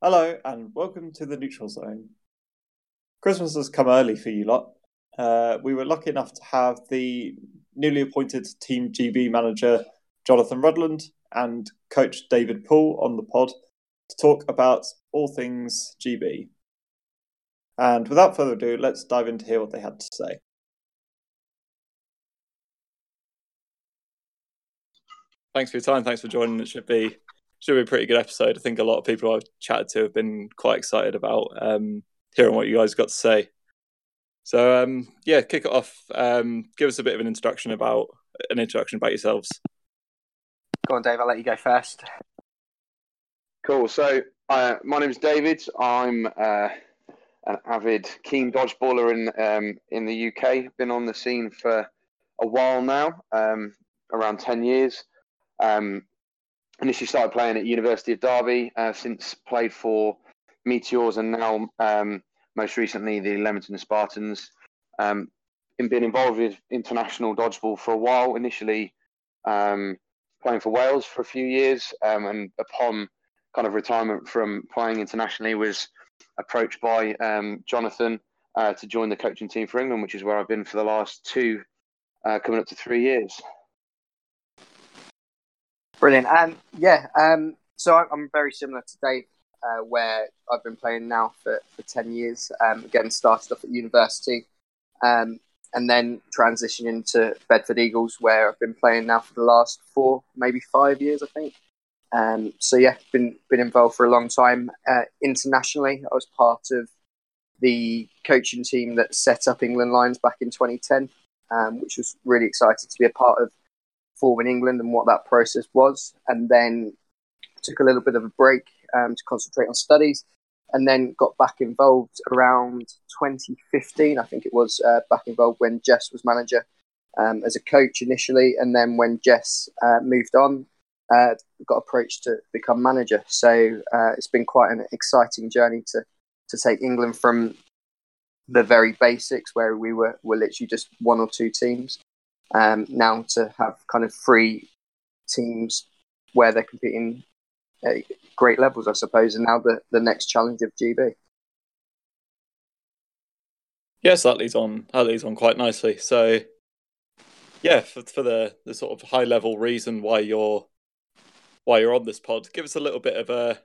Hello, and welcome to the Neutral Zone. Christmas has come early for you lot. Uh, we were lucky enough to have the newly appointed Team GB manager Johnathan Rudland and coach David Pool on the pod to talk about all things GB. And without further ado, let's dive into hear what they had to say. Thanks for your time. Thanks for joining. It should be should be a pretty good episode. I think a lot of people I've chatted to have been quite excited about um, hearing what you guys got to say. So um, yeah, kick it off. Um, give us a bit of an introduction about an introduction about yourselves. Go on, Dave. I'll let you go first. Cool. So uh, my name is David. I'm uh, an avid keen dodgeballer in um, in the UK. Been on the scene for a while now, um, around ten years. Um, initially started playing at University of Derby, uh, since played for Meteors and now um, most recently the Leamington Spartans. Um, involved with international dodgeball for a while, initially um, playing for Wales for a few years, um, and upon kind of retirement from playing internationally, was approached by um, Jonathan uh, to join the coaching team for England, which is where I've been for the last two, uh, coming up to three years. Brilliant. Um, yeah, um, so I'm very similar to Dave, uh, where I've been playing now for, for 10 years. Um, again, started off at university um, and then transitioned into Bedford Eagles, where I've been playing now for the last four, maybe five years, I think. Um, so yeah, been been involved for a long time uh, internationally. I was part of the coaching team that set up England Lions back in 2010, um, which was really excited to be a part of form in England and what that process was, and then took a little bit of a break um, to concentrate on studies, and then got back involved around 2015. I think it was uh, back involved when Jess was manager um, as a coach initially, and then when Jess uh, moved on, uh, got approached to become manager. So uh, it's been quite an exciting journey to to take England from the very basics where we were were literally just one or two teams um, now to have kind of three teams where they're competing at great levels, I suppose, and now the, the next challenge of GB. Yes, that leads on. That leads on quite nicely. So, yeah, for, for the the sort of high level reason why you're why you're on this pod, give us a little bit of a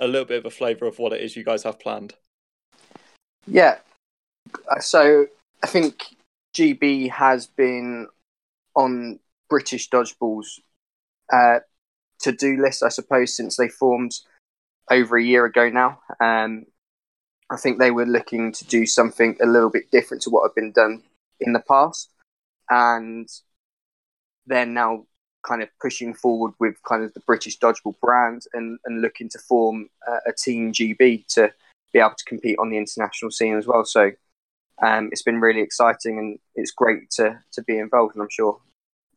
a little bit of a flavour of what it is you guys have planned. Yeah, so I think GB has been on British dodgeball's uh, to do list, I suppose, since they formed over a year ago now. Um, I think they were looking to do something a little bit different to what had been done in the past. And they're now kind of pushing forward with kind of the British dodgeball brand and, and looking to form uh, a team GB to be able to compete on the international scene as well. So um, it's been really exciting and it's great to to be involved. And I'm sure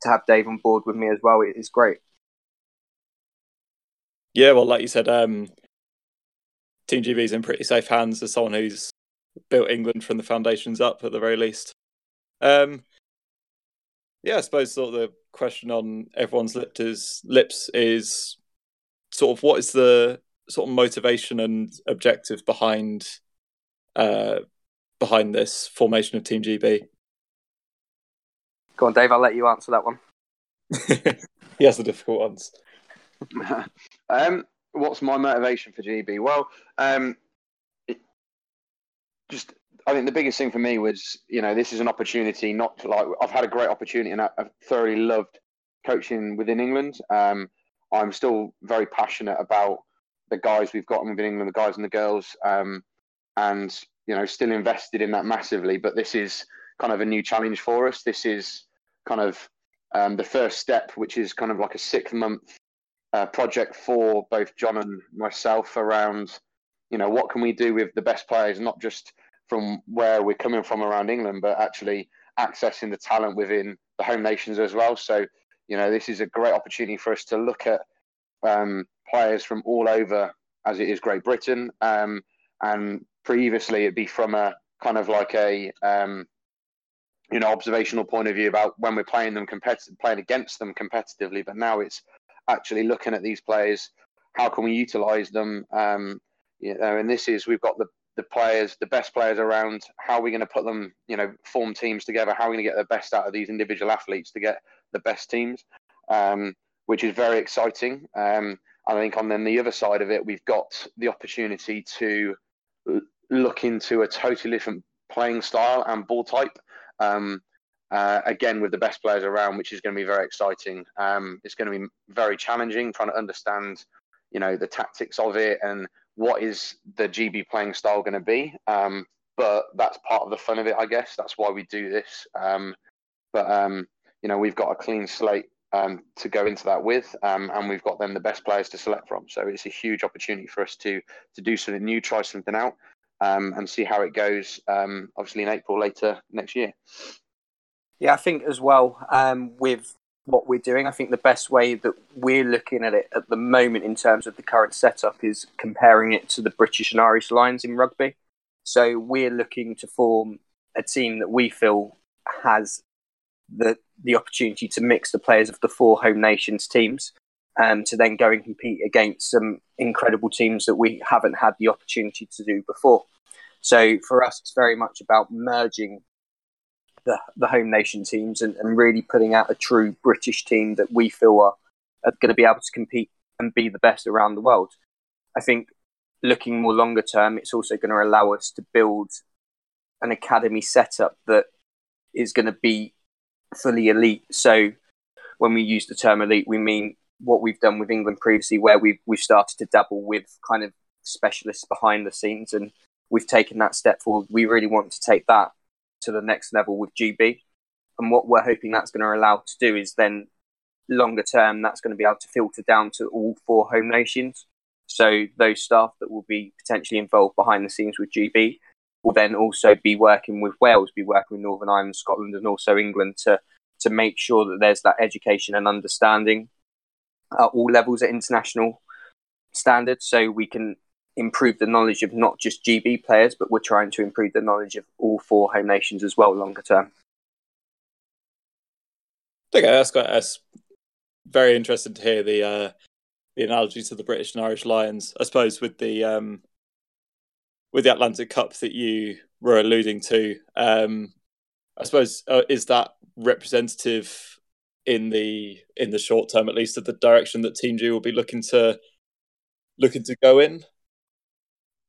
to have Dave on board with me as well is great. Yeah, well, like you said, um, Team GB is in pretty safe hands as someone who's built England from the foundations up at the very least. Um, yeah, I suppose sort of the question on everyone's lips is, lips is sort of what is the sort of motivation and objective behind uh, behind this formation of Team GB? Go on, Dave. I'll let you answer that one. he has the difficult ones. um, what's my motivation for GB? Well, um, it, just I think the biggest thing for me was, you know, this is an opportunity. Not to, like I've had a great opportunity, and I've thoroughly loved coaching within England. Um, I'm still very passionate about the guys we've got within England, the guys and the girls, um, and you know, still invested in that massively. But this is kind of a new challenge for us. This is kind of um, the first step, which is kind of like a six month uh, project for both John and myself around, you know, what can we do with the best players, not just from where we're coming from around England, but actually accessing the talent within the home nations as well. So, you know, this is a great opportunity for us to look at um, players from all over, as it is Great Britain, um, and previously it'd be from a kind of like a um, you know observational point of view about when we're playing them competitive, playing against them competitively. But now it's actually looking at these players, how can we utilize them? Um, you know, and this is we've got the the players, the best players around. How are we going to put them, you know, form teams together? How are we going to get the best out of these individual athletes to get the best teams? Um, which is very exciting. Um, I think on then the other side of it, we've got the opportunity to look into a totally different playing style and ball type. Um, uh, again, with the best players around, which is going to be very exciting. Um, it's going to be very challenging trying to understand, you know, the tactics of it and what is the GB playing style going to be. Um, but that's part of the fun of it, I guess. That's why we do this. Um, but um, you know, we've got a clean slate um, to go into that with, and we've got then the best players to select from. So it's a huge opportunity for us to to do something new, try something out, um, and see how it goes. Um, obviously in April later next year. Yeah, I think as well um, with what we're doing, I think the best way that we're looking at it at the moment in terms of the current setup is comparing it to the British and Irish Lions in rugby. So we're looking to form a team that we feel has the the opportunity to mix the players of the four home nations teams um, to then go and compete against some incredible teams that we haven't had the opportunity to do before. So for us, it's very much about merging the, the home nation teams and, and really putting out a true British team that we feel are, are going to be able to compete and be the best around the world. I think looking more longer term, it's also going to allow us to build an academy setup that is going to be fully elite. So when we use the term elite, we mean what we've done with England previously, where we've we've started to dabble with kind of specialists behind the scenes, and we've taken that step forward. We really want to take that to the next level with GB, and what we're hoping that's going to allow to do is then longer term that's going to be able to filter down to all four home nations. So those staff that will be potentially involved behind the scenes with GB will then also be working with Wales, be working with Northern Ireland, Scotland, and also England to to make sure that there's that education and understanding at all levels at international standards, so we can improve the knowledge of not just GB players, but we're trying to improve the knowledge of all four home nations as well, longer term. Okay, that's quite that's very interesting to hear the uh, the analogy to the British and Irish Lions. I suppose with the um, with the Atlantic Cup that you were alluding to, um, I suppose uh, is that representative in the in the short term, at least, of the direction that Team G will be looking to looking to go in?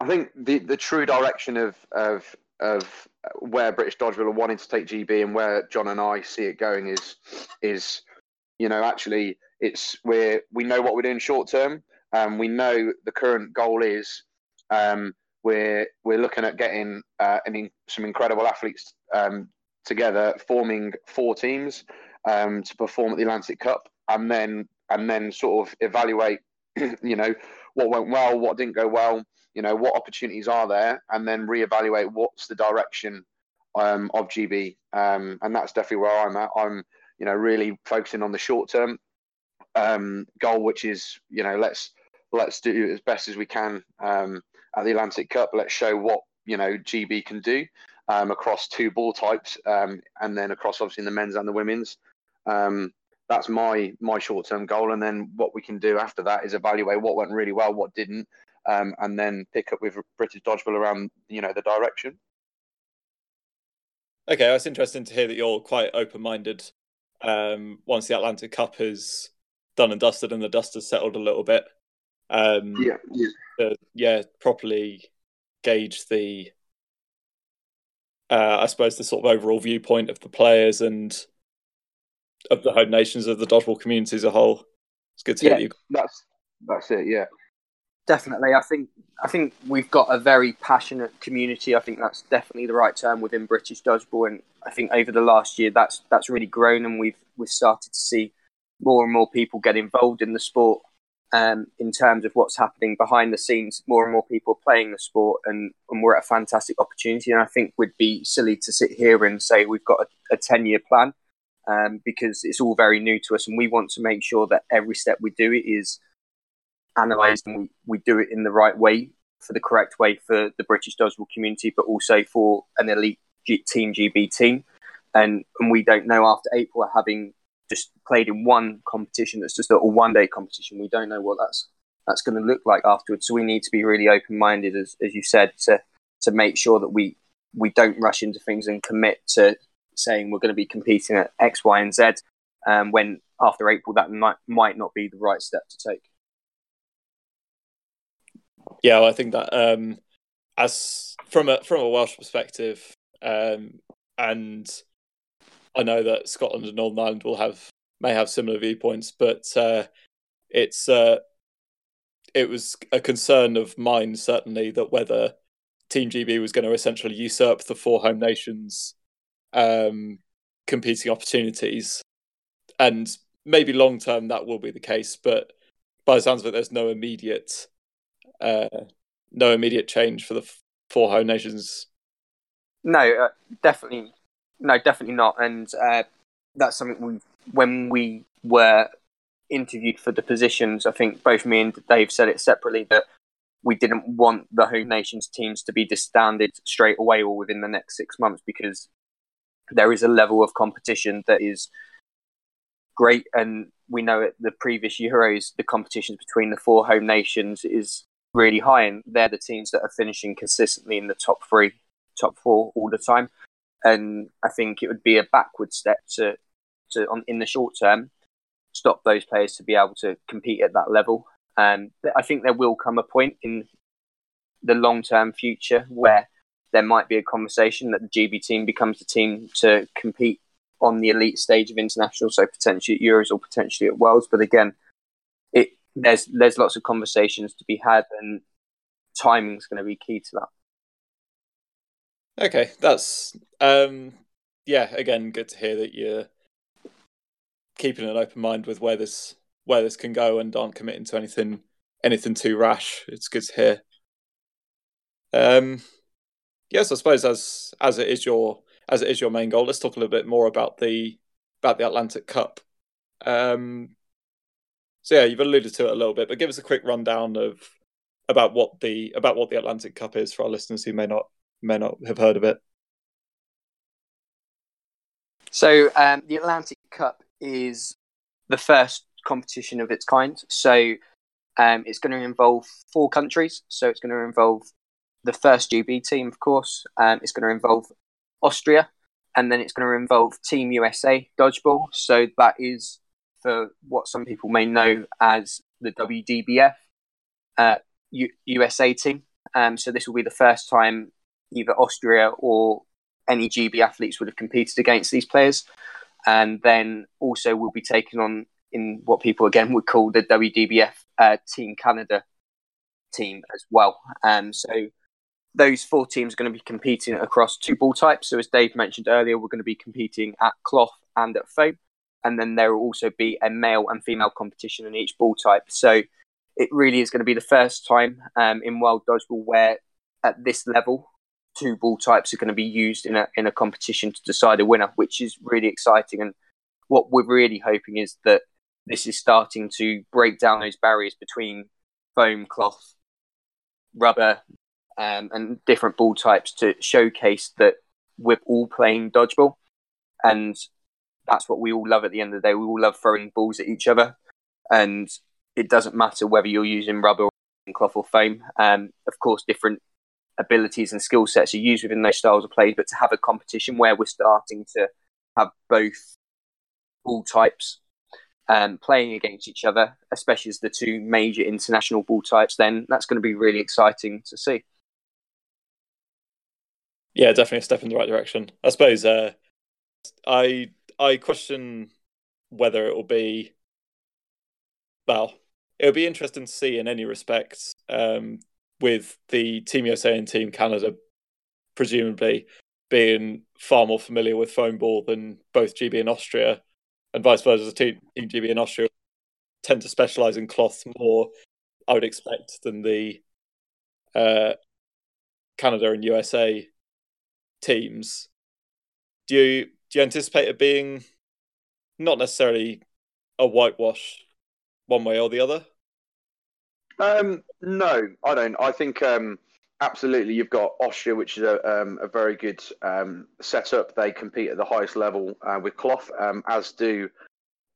I think the the true direction of of of where British Dodgeball are wanting to take GB and where John and I see it going is is you know actually it's we we know what we're doing short term. Um, we know the current goal is um, we're we're looking at getting uh, an, some incredible athletes um, together, forming four teams um, to perform at the Atlantic Cup, and then and then sort of evaluate, you know, what went well, what didn't go well, you know, what opportunities are there, and then reevaluate what's the direction um, of GB, um, and that's definitely where I'm at. I'm, you know, really focusing on the short term um, goal, which is, you know, let's let's do as best as we can um, at the Atlantic Cup. Let's show what you know GB can do um, across two ball types, um, and then across obviously the men's and the women's. Um, that's my my short term goal, and then what we can do after that is evaluate what went really well, what didn't, um, and then pick up with British dodgeball around you know the direction. Okay, that's interesting to hear that you're quite open minded. Um, once the Atlantic Cup is done and dusted and the dust has settled a little bit, um, yeah, yeah. To, yeah, properly gauge the, uh, I suppose, the sort of overall viewpoint of the players and of the home nations of the dodgeball community as a whole. It's good to yeah, hear you. That's that's it. Yeah, definitely. I think I think we've got a very passionate community. I think that's definitely the right term within British dodgeball, and I think over the last year that's that's really grown, and we've we've started to see more and more people get involved in the sport um, in terms of what's happening behind the scenes. More and more people playing the sport, and, and we're at a fantastic opportunity. And I think we'd be silly to sit here and say we've got a 10 year plan um, because it's all very new to us. And we want to make sure that every step we do it is analysed and we, we do it in the right way for the correct way for the British dodgeball community, but also for an elite G- Team GB team. And, and we don't know after April having just played in one competition that's just a one day competition. We don't know what that's that's going to look like afterwards. So we need to be really open minded, as as you said, to to make sure that we we don't rush into things and commit to saying we're going to be competing at X, Y, and Z. Um, when after April that might might not be the right step to take. Yeah, well, I think that um, as from a from a Welsh perspective, um, and I know that Scotland and Northern Ireland will have may have similar viewpoints, but uh, it's uh, it was a concern of mine certainly that whether Team GB was going to essentially usurp the four home nations um, competing opportunities, and maybe long term that will be the case, but by the sounds of it, there's no immediate uh, no immediate change for the four home nations. No, uh, definitely, no, definitely not, and uh, that's something we when we were interviewed for the positions. I think both me and Dave said it separately that we didn't want the home nations teams to be disbanded straight away or within the next six months because there is a level of competition that is great and we know at the previous euros the competitions between the four home nations is really high and they're the teams that are finishing consistently in the top three top four all the time. And i think it would be a backward step to to on in the short term stop those players to be able to compete at that level. And i think there will come a point in the long term future where there might be a conversation that the GB team becomes the team to compete on the elite stage of international, so potentially at Euros or potentially at Worlds. But again, it there's there's lots of conversations to be had, and timing is going to be key to that. Okay, that's um, yeah. Again, good to hear that you're keeping an open mind with where this where this can go and aren't committing to anything anything too rash. It's good to hear. Um, yes, I suppose as as it is your as it is your main goal, let's talk a little bit more about the about the Atlantic Cup. Um, so yeah, you've alluded to it a little bit, but give us a quick rundown of about what the about what the Atlantic Cup is for our listeners who may not may not have heard of it. So um, the Atlantic Cup is the first competition of its kind. So um, it's going to involve four countries. So it's going to involve the first GB team, of course. Um, it's going to involve Austria, and then it's going to involve Team USA dodgeball. So that is for what some people may know as the WDBF uh, U- USA team. Um, so this will be the first time either Austria or any GB athletes would have competed against these players. And then also we'll be taken on in what people again would call the WDBF uh, Team Canada team as well. Um, so those four teams are going to be competing across two ball types. So, as Dave mentioned earlier, we're going to be competing at cloth and at foam. And then there will also be a male and female competition in each ball type. So, it really is going to be the first time um, in World Dodgeball where, at this level, two ball types are going to be used in a, in a competition to decide a winner, which is really exciting. And what we're really hoping is that this is starting to break down those barriers between foam, cloth, rubber, um, and different ball types to showcase that we're all playing dodgeball, and that's what we all love. At the end of the day, we all love throwing balls at each other, and it doesn't matter whether you're using rubber, or cloth, or foam. Um, of course, different abilities and skill sets are used within those styles of play, but to have a competition where we're starting to have both ball types um, playing against each other, especially as the two major international ball types, then that's going to be really exciting to see yeah, definitely a step in the right direction. I suppose uh, I I question whether it will be well. It'll be interesting to see in any respect um, with the Team USA and Team Canada presumably being far more familiar with foam ball than both GB and Austria, and vice versa. Team, team GB and Austria tend to specialize in cloth more, I would expect, than the uh, Canada and USA teams, do you do you anticipate it being not necessarily a whitewash one way or the other? Um, no, I don't. I think um, absolutely you've got Austria, which is a, um, a very good um, setup. They compete at the highest level uh, with cloth, um, as do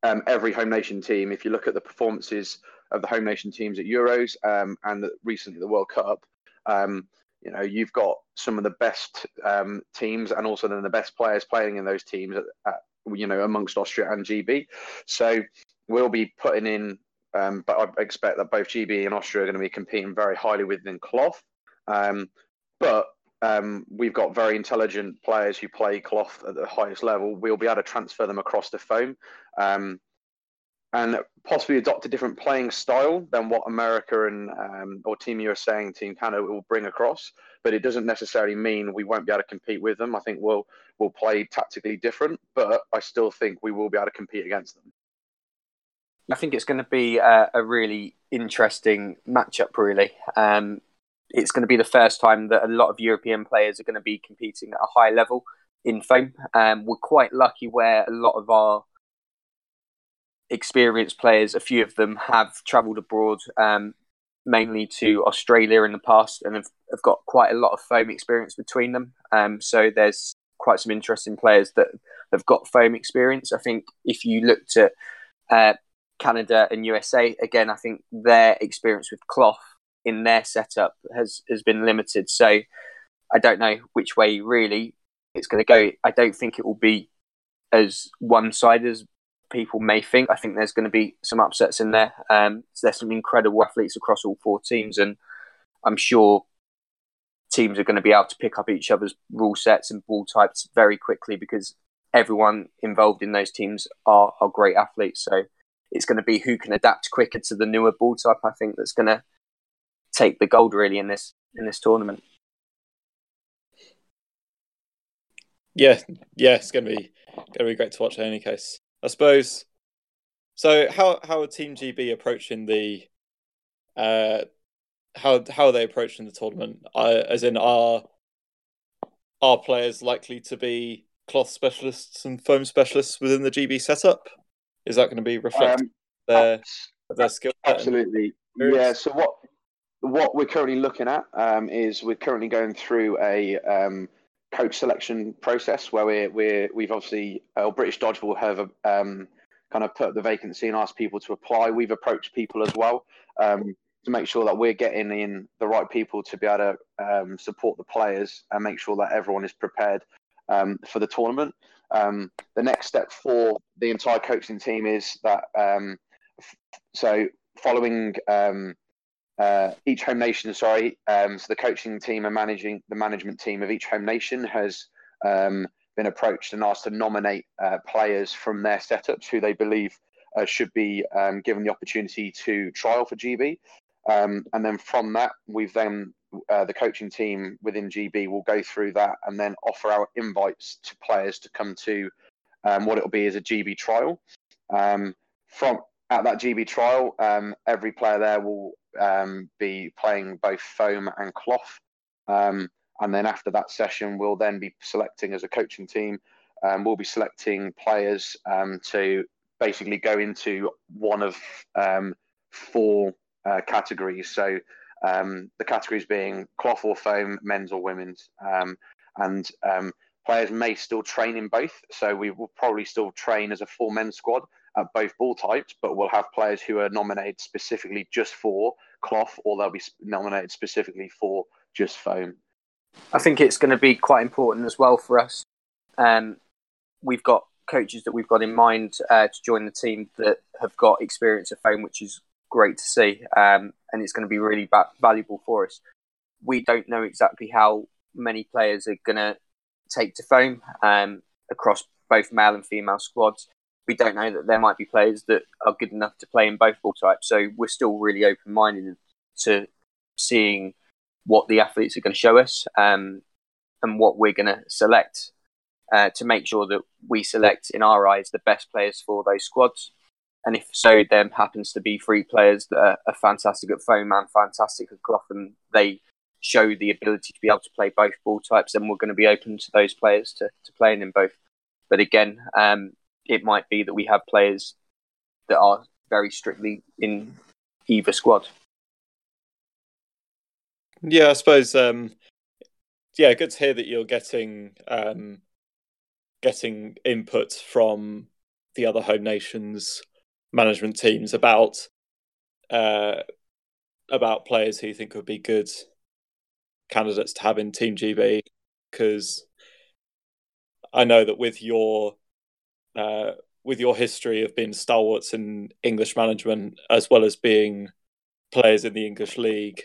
um, every home nation team. If you look at the performances of the home nation teams at Euros um, and the, recently the World Cup. You know, you've got some of the best um, teams and also then the best players playing in those teams at, at, you know amongst Austria and GB. So we'll be putting in. Um, but I expect that both GB and Austria are going to be competing very highly within cloth. Um, but um, we've got very intelligent players who play cloth at the highest level. We'll be able to transfer them across the foam um, and possibly adopt a different playing style than what America and um, or Team USA and Team Canada will bring across. But it doesn't necessarily mean we won't be able to compete with them. I think we'll we'll play tactically different, but I still think we will be able to compete against them. I think it's going to be a, a really interesting matchup. Really, um, it's going to be the first time that a lot of European players are going to be competing at a high level in foam. Um, we're quite lucky where a lot of our experienced players, a few of them have travelled abroad, um, mainly to Australia in the past, and have, have, got quite a lot of foam experience between them. Um, so there's quite some interesting players that have got foam experience. I think if you looked at uh, Canada and USA, again, I think their experience with cloth in their setup has has been limited. So I don't know which way really it's going to go. I don't think it will be as one sided as people may think. I think there's going to be some upsets in there. Um, there's some incredible athletes across all four teams, and I'm sure teams are going to be able to pick up each other's rule sets and ball types very quickly because everyone involved in those teams are, are great athletes. So it's going to be who can adapt quicker to the newer ball type. I think that's going to take the gold really in this in this tournament. Yeah, yeah, it's going to be going to be great to watch in any case. I suppose. So how how are Team GB approaching the uh how how are they approaching the tournament? Uh, as in are are players likely to be cloth specialists and foam specialists within the GB setup? Is that going to be reflected um, their their skill? Absolutely. Yeah. So what what we're currently looking at um, is we're currently going through a um, coach selection process where we're, we're we've obviously uh, British Dodgeball have um, kind of put the vacancy and asked people to apply. We've approached people as well um, to make sure that we're getting in the right people to be able to um, support the players and make sure that everyone is prepared um, for the tournament. Um, the next step for the entire coaching team is that f- so following uh, each home nation, sorry, um, so the coaching team and managing the management team of each home nation has um, been approached and asked to nominate uh, players from their setups who they believe uh, should be um, given the opportunity to trial for GB. Um, and then from that, we've then uh, the coaching team within GB will go through that and then offer out invites to players to come to um, what it will be as a GB trial. Um, from at that GB trial, um, every player there will um, be playing both foam and cloth. Um, and then after that session, we'll then be selecting as a coaching team. Um, we'll be selecting players um, to basically go into one of um, four uh, categories. So the categories being cloth or foam, men's or women's. and players may still train in both. So we will probably still train as a four men squad at both ball types, but we'll have players who are nominated specifically just for cloth, or they'll be nominated specifically for just foam. I think it's going to be quite important as well for us. Um, we've got coaches that we've got in mind uh, to join the team that have got experience of foam, which is great to see, um, and it's going to be really ba- valuable for us. We don't know exactly how many players are going to take to foam um, across both male and female squads we don't know that there might be players that are good enough to play in both ball types. So we're still really open minded to seeing what the athletes are going to show us um, and what we're going to select uh, to make sure that we select, in our eyes, the best players for those squads. And if so, there happens to be three players that are, are fantastic at foam and fantastic at cloth, and they show the ability to be able to play both ball types, then we're going to be open to those players to, to playing in both. But again, um, it might be that we have players that are very strictly in either squad. Yeah, I suppose. Um, yeah, good to hear that you're getting um, getting input from the other home nations management teams about uh, about players who you think would be good candidates to have in Team GB because I know that with your uh, with your history of being stalwarts in English management as well as being players in the English league,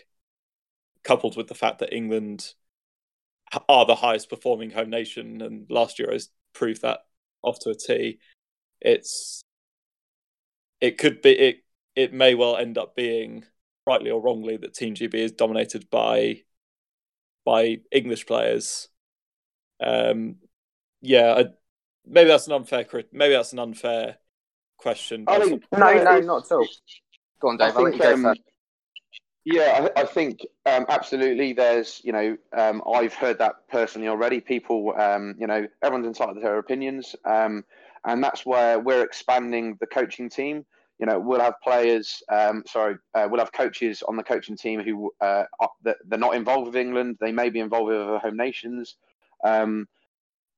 coupled with the fact that England are the highest performing home nation, and last year has proved that off to a T. It's it could be it it may well end up being rightly or wrongly that Team GB is dominated by by English players. Um, yeah, I, maybe that's an unfair maybe that's an unfair question. I think, no, no, not at all. Go on, Dave. I think, um, yeah, I, I think um, absolutely. There's, you know, um, I've heard that personally already. People, um, you know, everyone's entitled to their opinions, um, and that's where we're expanding the coaching team. You know, we'll have players. Um, sorry, uh, we'll have coaches on the coaching team who uh, are, they're not involved with England. They may be involved with other home nations, um,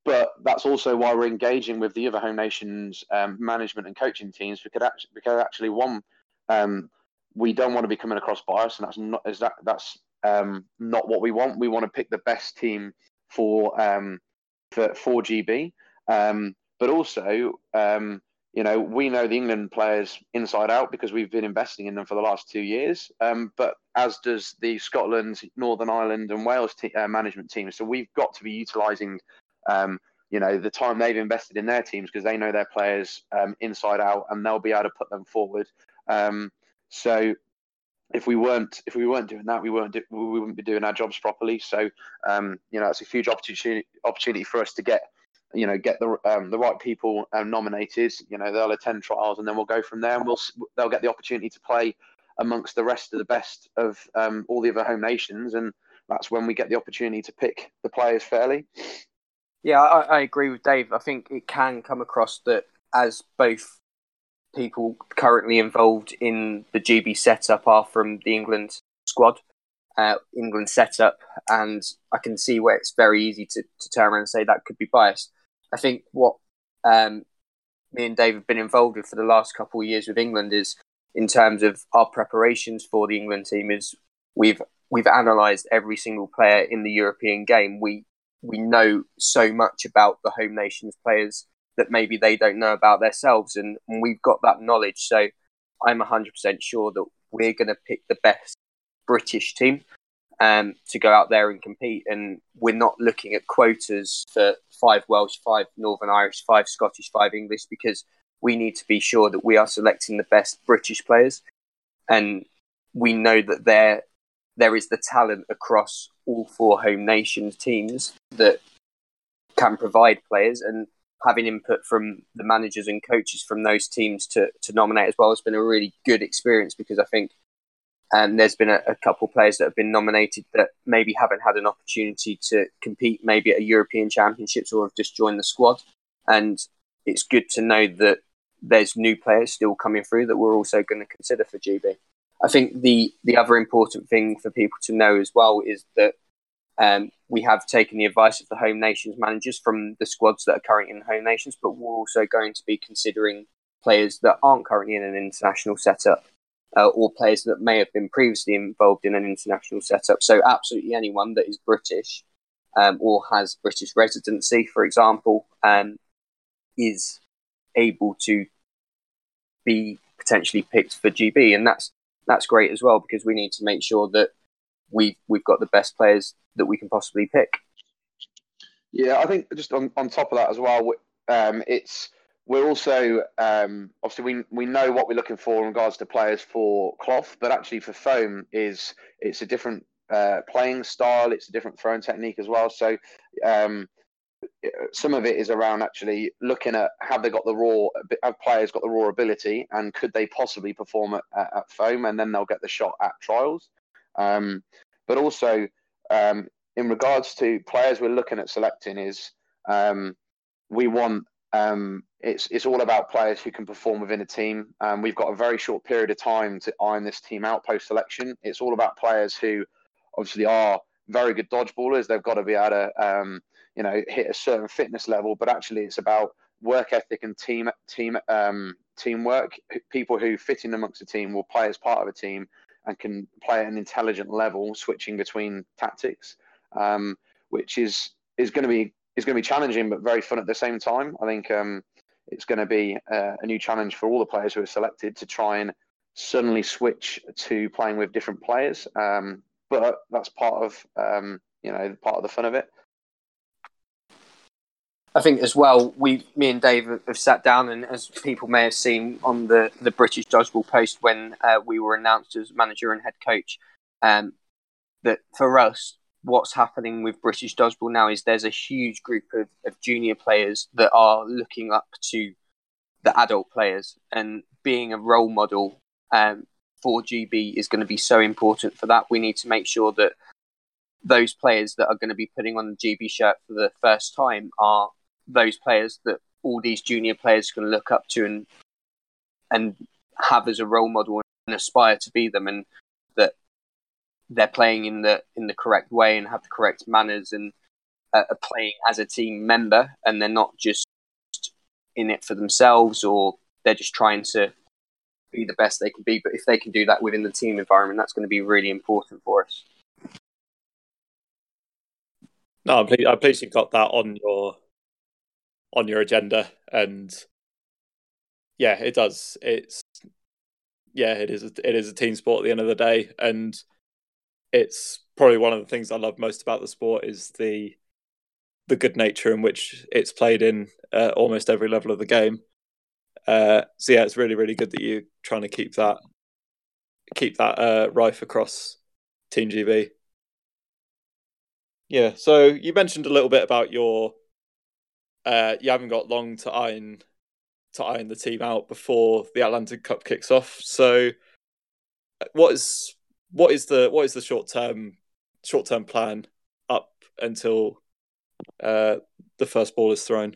but that's also why we're engaging with the other home nations management and coaching teams. Could actually, because actually one we don't want to be coming across bias, and that's not is that that's um, not what we want. We want to pick the best team for um, for for GB, um, but also um, you know we know the England players inside out because we've been investing in them for the last two years. Um, but as does the Scotland, Northern Ireland, and Wales te- uh, management teams. So we've got to be utilising. Um, you know the time they've invested in their teams because they know their players inside out and they'll be able to put them forward. Um, so if we weren't if we weren't doing that, we weren't do, we wouldn't be doing our jobs properly. So um, you know, it's a huge opportunity opportunity for us to get you know get the um, the right people um, nominated. You know, they'll attend trials and then we'll go from there, and we'll they'll get the opportunity to play amongst the rest of the best of um, all the other home nations, and that's when we get the opportunity to pick the players fairly. Yeah, I, I agree with Dave. I think it can come across that as both people currently involved in the GB setup are from the England squad, uh, England setup, and I can see where it's very easy to, to turn around and say that could be biased. I think what um, me and Dave have been involved with for the last couple of years with England is in terms of our preparations for the England team is we've we've analysed every single player in the European game. We we know so much about the home nations players that maybe they don't know about themselves. And, and we've got that knowledge. So I'm 100% sure that we're going to pick the best British team um, to go out there and compete. And we're not looking at quotas for five Welsh, five Northern Irish, five Scottish, five English, because we need to be sure that we are selecting the best British players. And we know that there there is the talent across all four home nations teams that can provide players. And having input from the managers and coaches from those teams to, to nominate as well has been a really good experience because I think um, there's been a, a couple players that have been nominated that maybe haven't had an opportunity to compete maybe at a European Championships or have just joined the squad. And it's good to know that there's new players still coming through that we're also going to consider for GB. I think the the other important thing for people to know as well is that um, we have taken the advice of the home nations managers from the squads that are currently in the home nations, but we're also going to be considering players that aren't currently in an international setup uh, or players that may have been previously involved in an international setup. So, absolutely anyone that is British um, or has British residency, for example, um, is able to be potentially picked for GB, and that's that's great as well because we need to make sure that we've we've got the best players that we can possibly pick. Yeah, I think just on, on top of that as well, um, it's we're also um, obviously we we know what we're looking for in regards to players for cloth, but actually for foam is it's a different uh, playing style, it's a different throwing technique as well. So um, some of it is around actually looking at have they got the raw have players got the raw ability and could they possibly perform at, at, at foam and then they'll get the shot at trials. Um, but also um, in regards to players we're looking at selecting is um, we want um, it's it's all about players who can perform within a team. Um, we've got a very short period of time to iron this team out post selection. It's all about players who obviously are very good dodgeballers. They've got to be able to um, you know hit a certain fitness level, but actually it's about work ethic and team team um, teamwork. People who fit in amongst a team will play as part of a team and can play at an intelligent level, switching between tactics, um, which is is going to be is going to be challenging but very fun at the same time. I think um, it's going to be uh, a new challenge for all the players who are selected to try and suddenly switch to playing with different players. Um, but that's part of um, you know part of the fun of it. I think as well, we, me and Dave have sat down, and as people may have seen on the, the British Dodgeball post when uh, we were announced as manager and head coach, um, that for us, what's happening with British Dodgeball now is there's a huge group of, of junior players that are looking up to the adult players, and being a role model um, for GB is going to be so important for that. We need to make sure that those players that are going to be putting on the GB shirt for the first time are those players that all these junior players can look up to and and have as a role model and aspire to be them and that they're playing in the in the correct way and have the correct manners and uh, are playing as a team member and they're not just in it for themselves or they're just trying to be the best they can be. But if they can do that within the team environment that's going to be really important for us. No i'm pleased, I'm pleased you got that on your on your agenda and yeah it does. It's yeah it is a, it is a team sport at the end of the day and it's probably one of the things i love most about the sport is the the good nature in which it's played in uh, almost every level of the game. Uh, so yeah it's really really good that you're trying to keep that keep that uh, rife across team gb yeah so you mentioned a little bit about your uh, you haven't got long to iron to iron the team out before the Atlantic Cup kicks off. So, uh, what is what is the what is the short term short term plan up until uh, the first ball is thrown?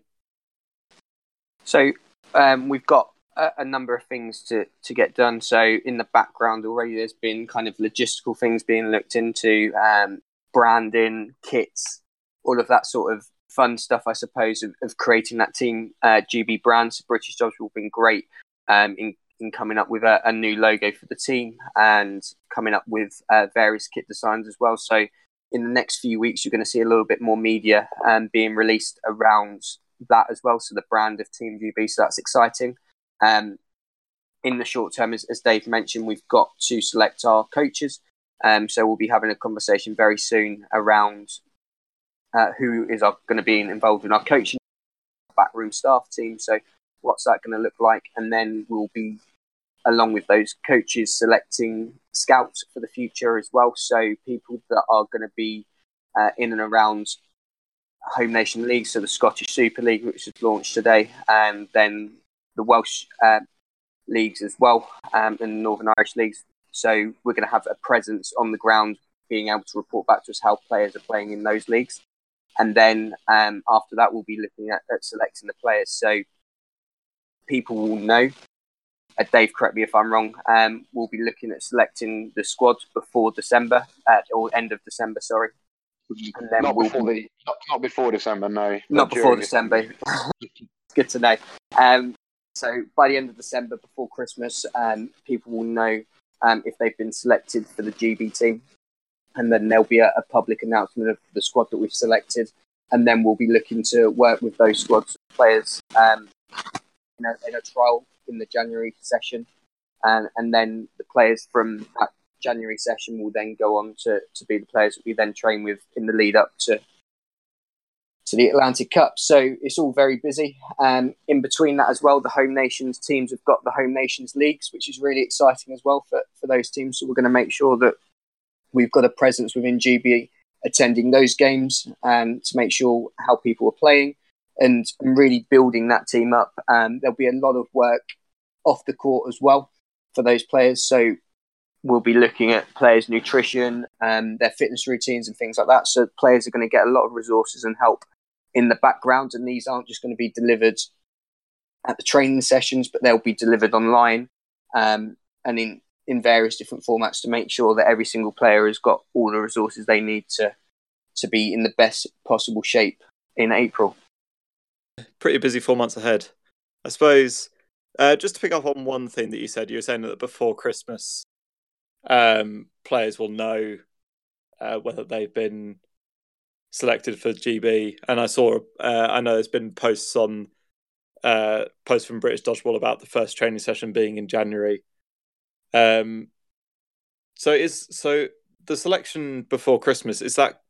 So um, we've got a, a, number of things to, to get done. So in the background already, there's been kind of logistical things being looked into, um, branding, kits, all of that sort of fun stuff, I suppose, of, of creating that team uh, GB brand. So British Jobs have been great um, in, in coming up with a, a, new logo for the team and coming up with uh, various kit designs as well. So in the next few weeks, you're going to see a little bit more media um, being released around that as well. So the brand of Team GB, so that's exciting. Um, in the short term, as, as Dave mentioned, we've got to select our coaches. Um, so we'll be having a conversation very soon around uh, who is going to be involved in our coaching backroom staff team. So what's that going to look like? And then we'll be along with those coaches selecting scouts for the future as well. So people that are going to be uh, in and around home nation league, so the Scottish Super League, which was launched today, and then the Welsh uh, leagues as well, um, and the Northern Irish leagues. So we're going to have a presence on the ground, being able to report back to us how players are playing in those leagues and then um, after that we'll be looking at, at, selecting the players. So people will know. Uh, Dave, correct me if I'm wrong. Um, we'll be looking at selecting the squad before December, uh, or end of December. Sorry. Not we'll before the not, not, before December, no. Not before December. Good to know. Um, so by the end of December, before Christmas, um, people will know um, if they've been selected for the GB team and then there'll be a, a, public announcement of the squad that we've selected, and then we'll be looking to work with those squads of players um, in, a, in a trial in the January session, and and then the players from that January session will then go on to, to be the players that we then train with in the lead up to to the Atlantic Cup. So it's all very busy. Um, in between that as well, the home nations teams have got the home nations leagues, which is really exciting as well for, for those teams. So we're going to make sure that we've got a presence within GB attending those games um, to make sure how people are playing and, really building that team up. Um, there'll be a lot of work off the court as well for those players. So we'll be looking at players' nutrition, um, their fitness routines, and things like that. So players are going to get a lot of resources and help in the background, and these aren't just going to be delivered at the training sessions, but they'll be delivered online um, and in in various different formats to make sure that every single player has got all the resources they need to to be in the best possible shape in April. Pretty busy four months ahead. I suppose Uh, just to pick up on one thing that you said, you were saying that before Christmas, um, players will know uh, whether they've been selected for GB. And I saw, uh, I know there's been posts on uh, posts from British Dodgeball about the first training session being in January. Um, so is so the selection before Christmas is that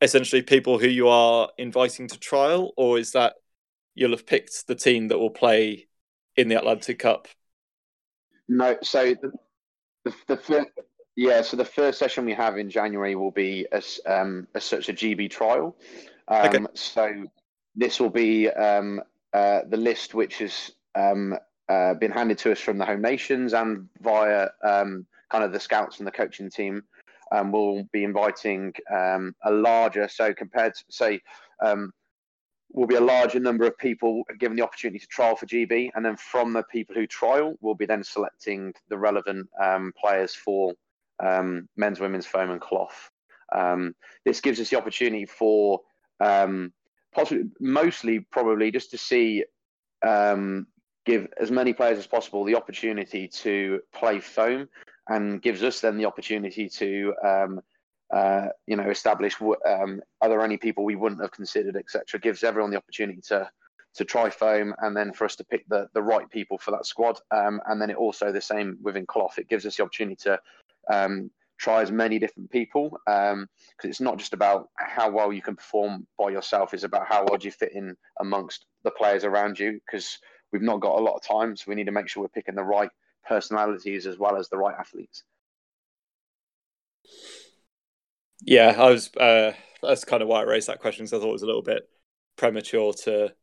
essentially people who you are inviting to trial, or is that you'll have picked the team that will play in the Atlantic Cup? No, so the, the, the first, yeah, so the first session we have in January will be as um, as such a GB trial. Um, okay. So this will be um, uh, the list which is um, uh, been handed to us from the home nations and via um, kind of the scouts and the coaching team. Um, we'll be inviting um, a larger, so compared to say, um, will be a larger number of people given the opportunity to trial for GB, and then from the people who trial, we'll be then selecting the relevant um, players for um, men's, women's foam and cloth. This gives us the opportunity for possibly, mostly probably just to see, um, give as many players as possible the opportunity to play foam, and gives us then the opportunity to um, uh, you know, establish um, are there any people we wouldn't have considered, etc. Gives everyone the opportunity to to try foam, and then for us to pick the the right people for that squad. Um, and then it also the same within cloth. It gives us the opportunity to um, try as many different people because um, it's not just about how well you can perform by yourself. It's about how well do you fit in amongst the players around you. Because we've not got a lot of time, so we need to make sure we're picking the right personalities as well as the right athletes. Yeah, I was. Uh, that's kind of why I raised that question because I thought it was a little bit premature to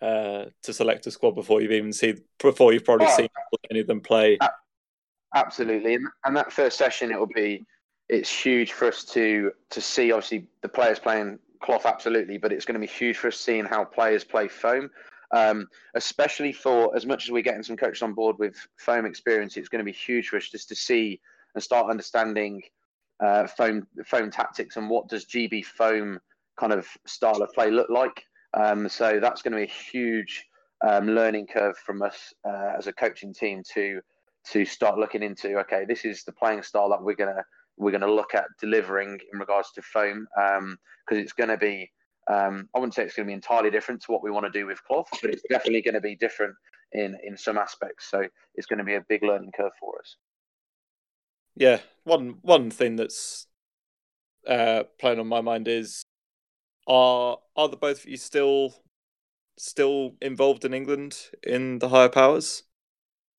uh, to select a squad before you've even seen before you've probably oh, seen any of them play. Absolutely, and, and that first session it will be it's huge for us to to see obviously the players playing cloth absolutely, but it's going to be huge for us seeing how players play foam. Um, especially for as much as we're getting some coaches on board with foam experience, it's going to be huge for us just to see and start understanding uh, foam foam tactics and what does GB foam kind of style of play look like. Um, so that's going to be a huge um, learning curve from us uh, as a coaching team to to start looking into. Okay, this is the playing style that we're gonna we're gonna look at delivering in regards to foam because um, it's going to be. Um, I wouldn't say it's going to be entirely different to what we want to do with cloth, but it's definitely going to be different in in some aspects. So it's going to be a big learning curve for us yeah, one one thing that's uh, playing on my mind is are are the both of you still still involved in England in the higher powers?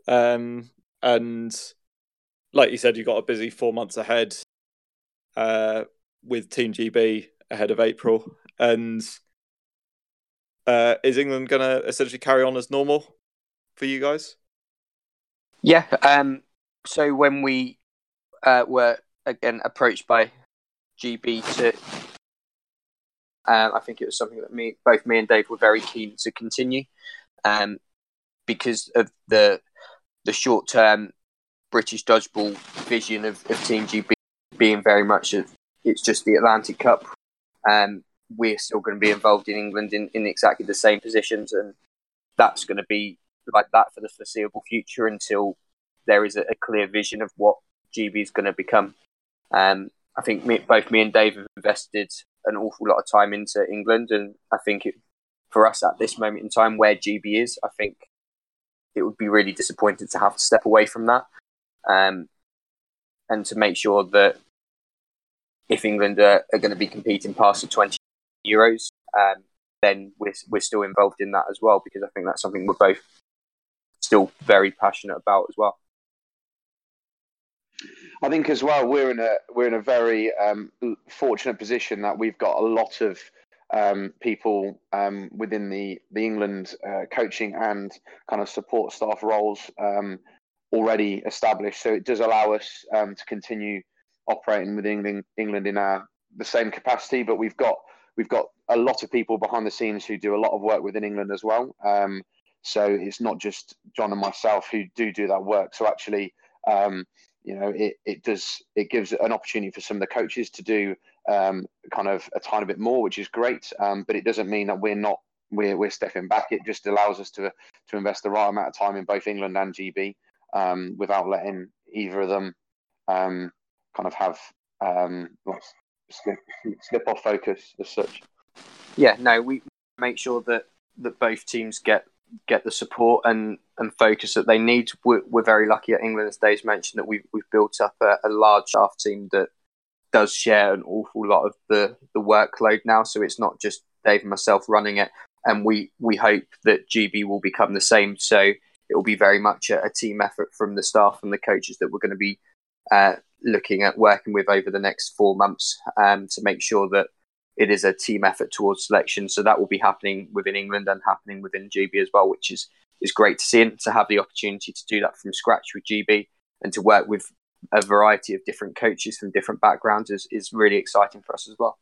Um, and like you said, you've got a busy four months ahead uh, with Team GB ahead of April. And uh, is England going to essentially carry on as normal for you guys? Yeah. Um, so when we uh, were again approached by GB to. Um, I think it was something that me, both me and Dave, were very keen to continue, um, because of the the short term British dodgeball vision of, of Team GB being very much of it's just the Atlantic Cup. Um, we're still going to be involved in England in, in exactly the same positions, and that's going to be like that for the foreseeable future until there is a, a clear vision of what GB is going to become. Um, I think me, both me and Dave have invested an awful lot of time into England, and I think it, for us at this moment in time, where GB is, I think it would be really disappointing to have to step away from that, um, and to make sure that if England are, are going to be competing past the 20 Euros, um, then we're, we're still involved in that as well, because I think that's something we're both still very passionate about as well. I think as well we're in a we're in a very um, fortunate position that we've got a lot of um, people um, within the the England uh, coaching and kind of support staff roles um, already established. So it does allow us um, to continue operating with England England in our the same capacity, but we've got we've got a lot of people behind the scenes who do a lot of work within England as well. Um, so it's not just John and myself who do do that work. So actually, um, you know, it, it does it gives an opportunity for some of the coaches to do um, kind of a tiny bit more, which is great. Um, but it doesn't mean that we're not we're we're stepping back. It just allows us to to invest the right amount of time in both England and GB um, without letting either of them um, kind of have um, slip, off focus as such. Yeah, no, we make sure that that both teams get get the support and, and focus that they need. We're, we're very lucky at England, as Dave's mentioned, that we've we've built up a, a large staff team that does share an awful lot of the the workload now. So it's not just Dave and myself running it, and we we hope that GB will become the same. So it will be very much a, a team effort from the staff and the coaches that we're going to be uh, looking at working with over the next four months um, to make sure that it is a team effort towards selection. So that will be happening within England and happening within GB as well, which is is great to see and to have the opportunity to do that from scratch with GB and to work with a variety of different coaches from different backgrounds is, is really exciting for us as well.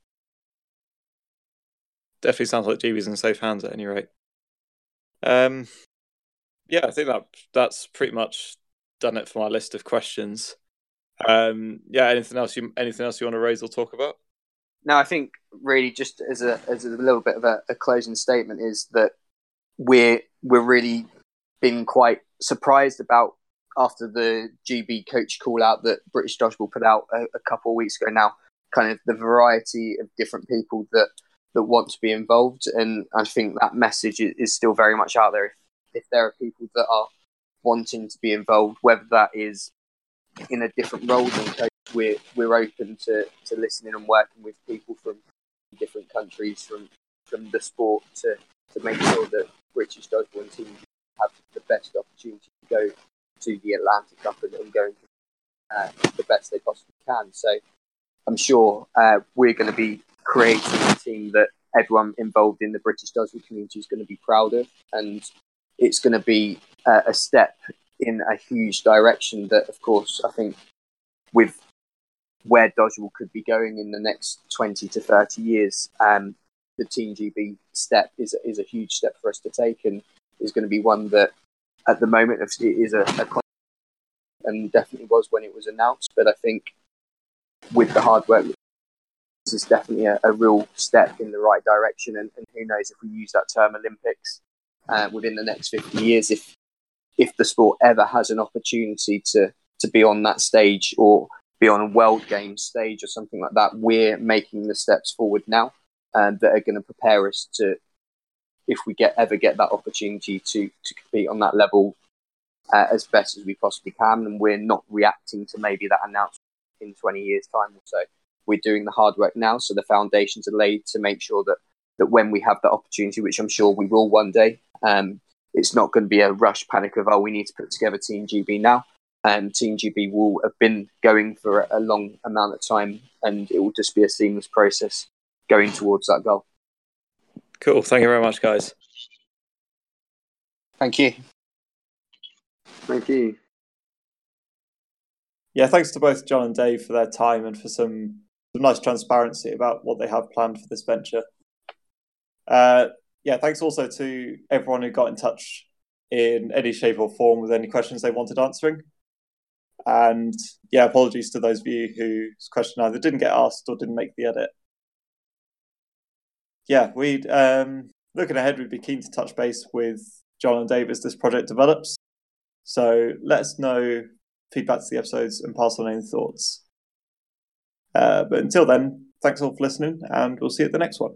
Definitely sounds like GB's in safe hands at any rate. Um, yeah, I think that that's pretty much done it for my list of questions. Um, yeah, anything else you anything else you want to raise or talk about? No, I think really just as a as a little bit of a, a closing statement is that we're we're really been quite surprised about after the GB coach call out that British Dodgeball put out a, a couple of weeks ago now, kind of the variety of different people that that want to be involved, and I think that message is still very much out there. If, if there are people that are wanting to be involved, whether that is in a different role than coach, we're we're open to, to listening and working with people from different countries, from from the sport to to make sure that British dodgeball team have the best opportunity to go to the Atlantic Cup and, and going uh, the best they possibly can. So I'm sure uh, we're going to be creating a team that everyone involved in the British dodgeball community is going to be proud of, and it's going to be uh, a step in a huge direction. That, of course, I think with where dodgeball could be going in the next 20 to 30 years, um, the Team GB step is is a huge step for us to take, and is going to be one that at the moment it is a, a and definitely was when it was announced. But I think with the hard work, this is definitely a, a real step in the right direction. And, and, who knows if we use that term Olympics uh, within the next 50 years, if if the sport ever has an opportunity to to be on that stage or be on a world game stage or something like that, we're making the steps forward now um, that are going to prepare us to if we get ever get that opportunity to to compete on that level uh, as best as we possibly can, and we're not reacting to maybe that announcement in 20 years' time or so. We're doing the hard work now, so the foundations are laid to make sure that that when we have that opportunity, which I'm sure we will one day, um, it's not going to be a rush panic of oh we need to put together Team GB now. Um, Team GB will have been going for a long amount of time, and it will just be a seamless process going towards that goal. Cool. Thank you very much, guys. Thank you. Thank you. Yeah, thanks to both John and Dave for their time and for some, some nice transparency about what they have planned for this venture. Uh, yeah, thanks also to everyone who got in touch in any shape or form with any questions they wanted answering. And yeah, apologies to those of you whose question either didn't get asked or didn't make the edit yeah, we um, looking ahead, we'd be keen to touch base with John and Dave as this project develops. So let us know feedback to the episodes and pass on any thoughts. Uh, but until then, thanks all for listening, and we'll see you at the next one.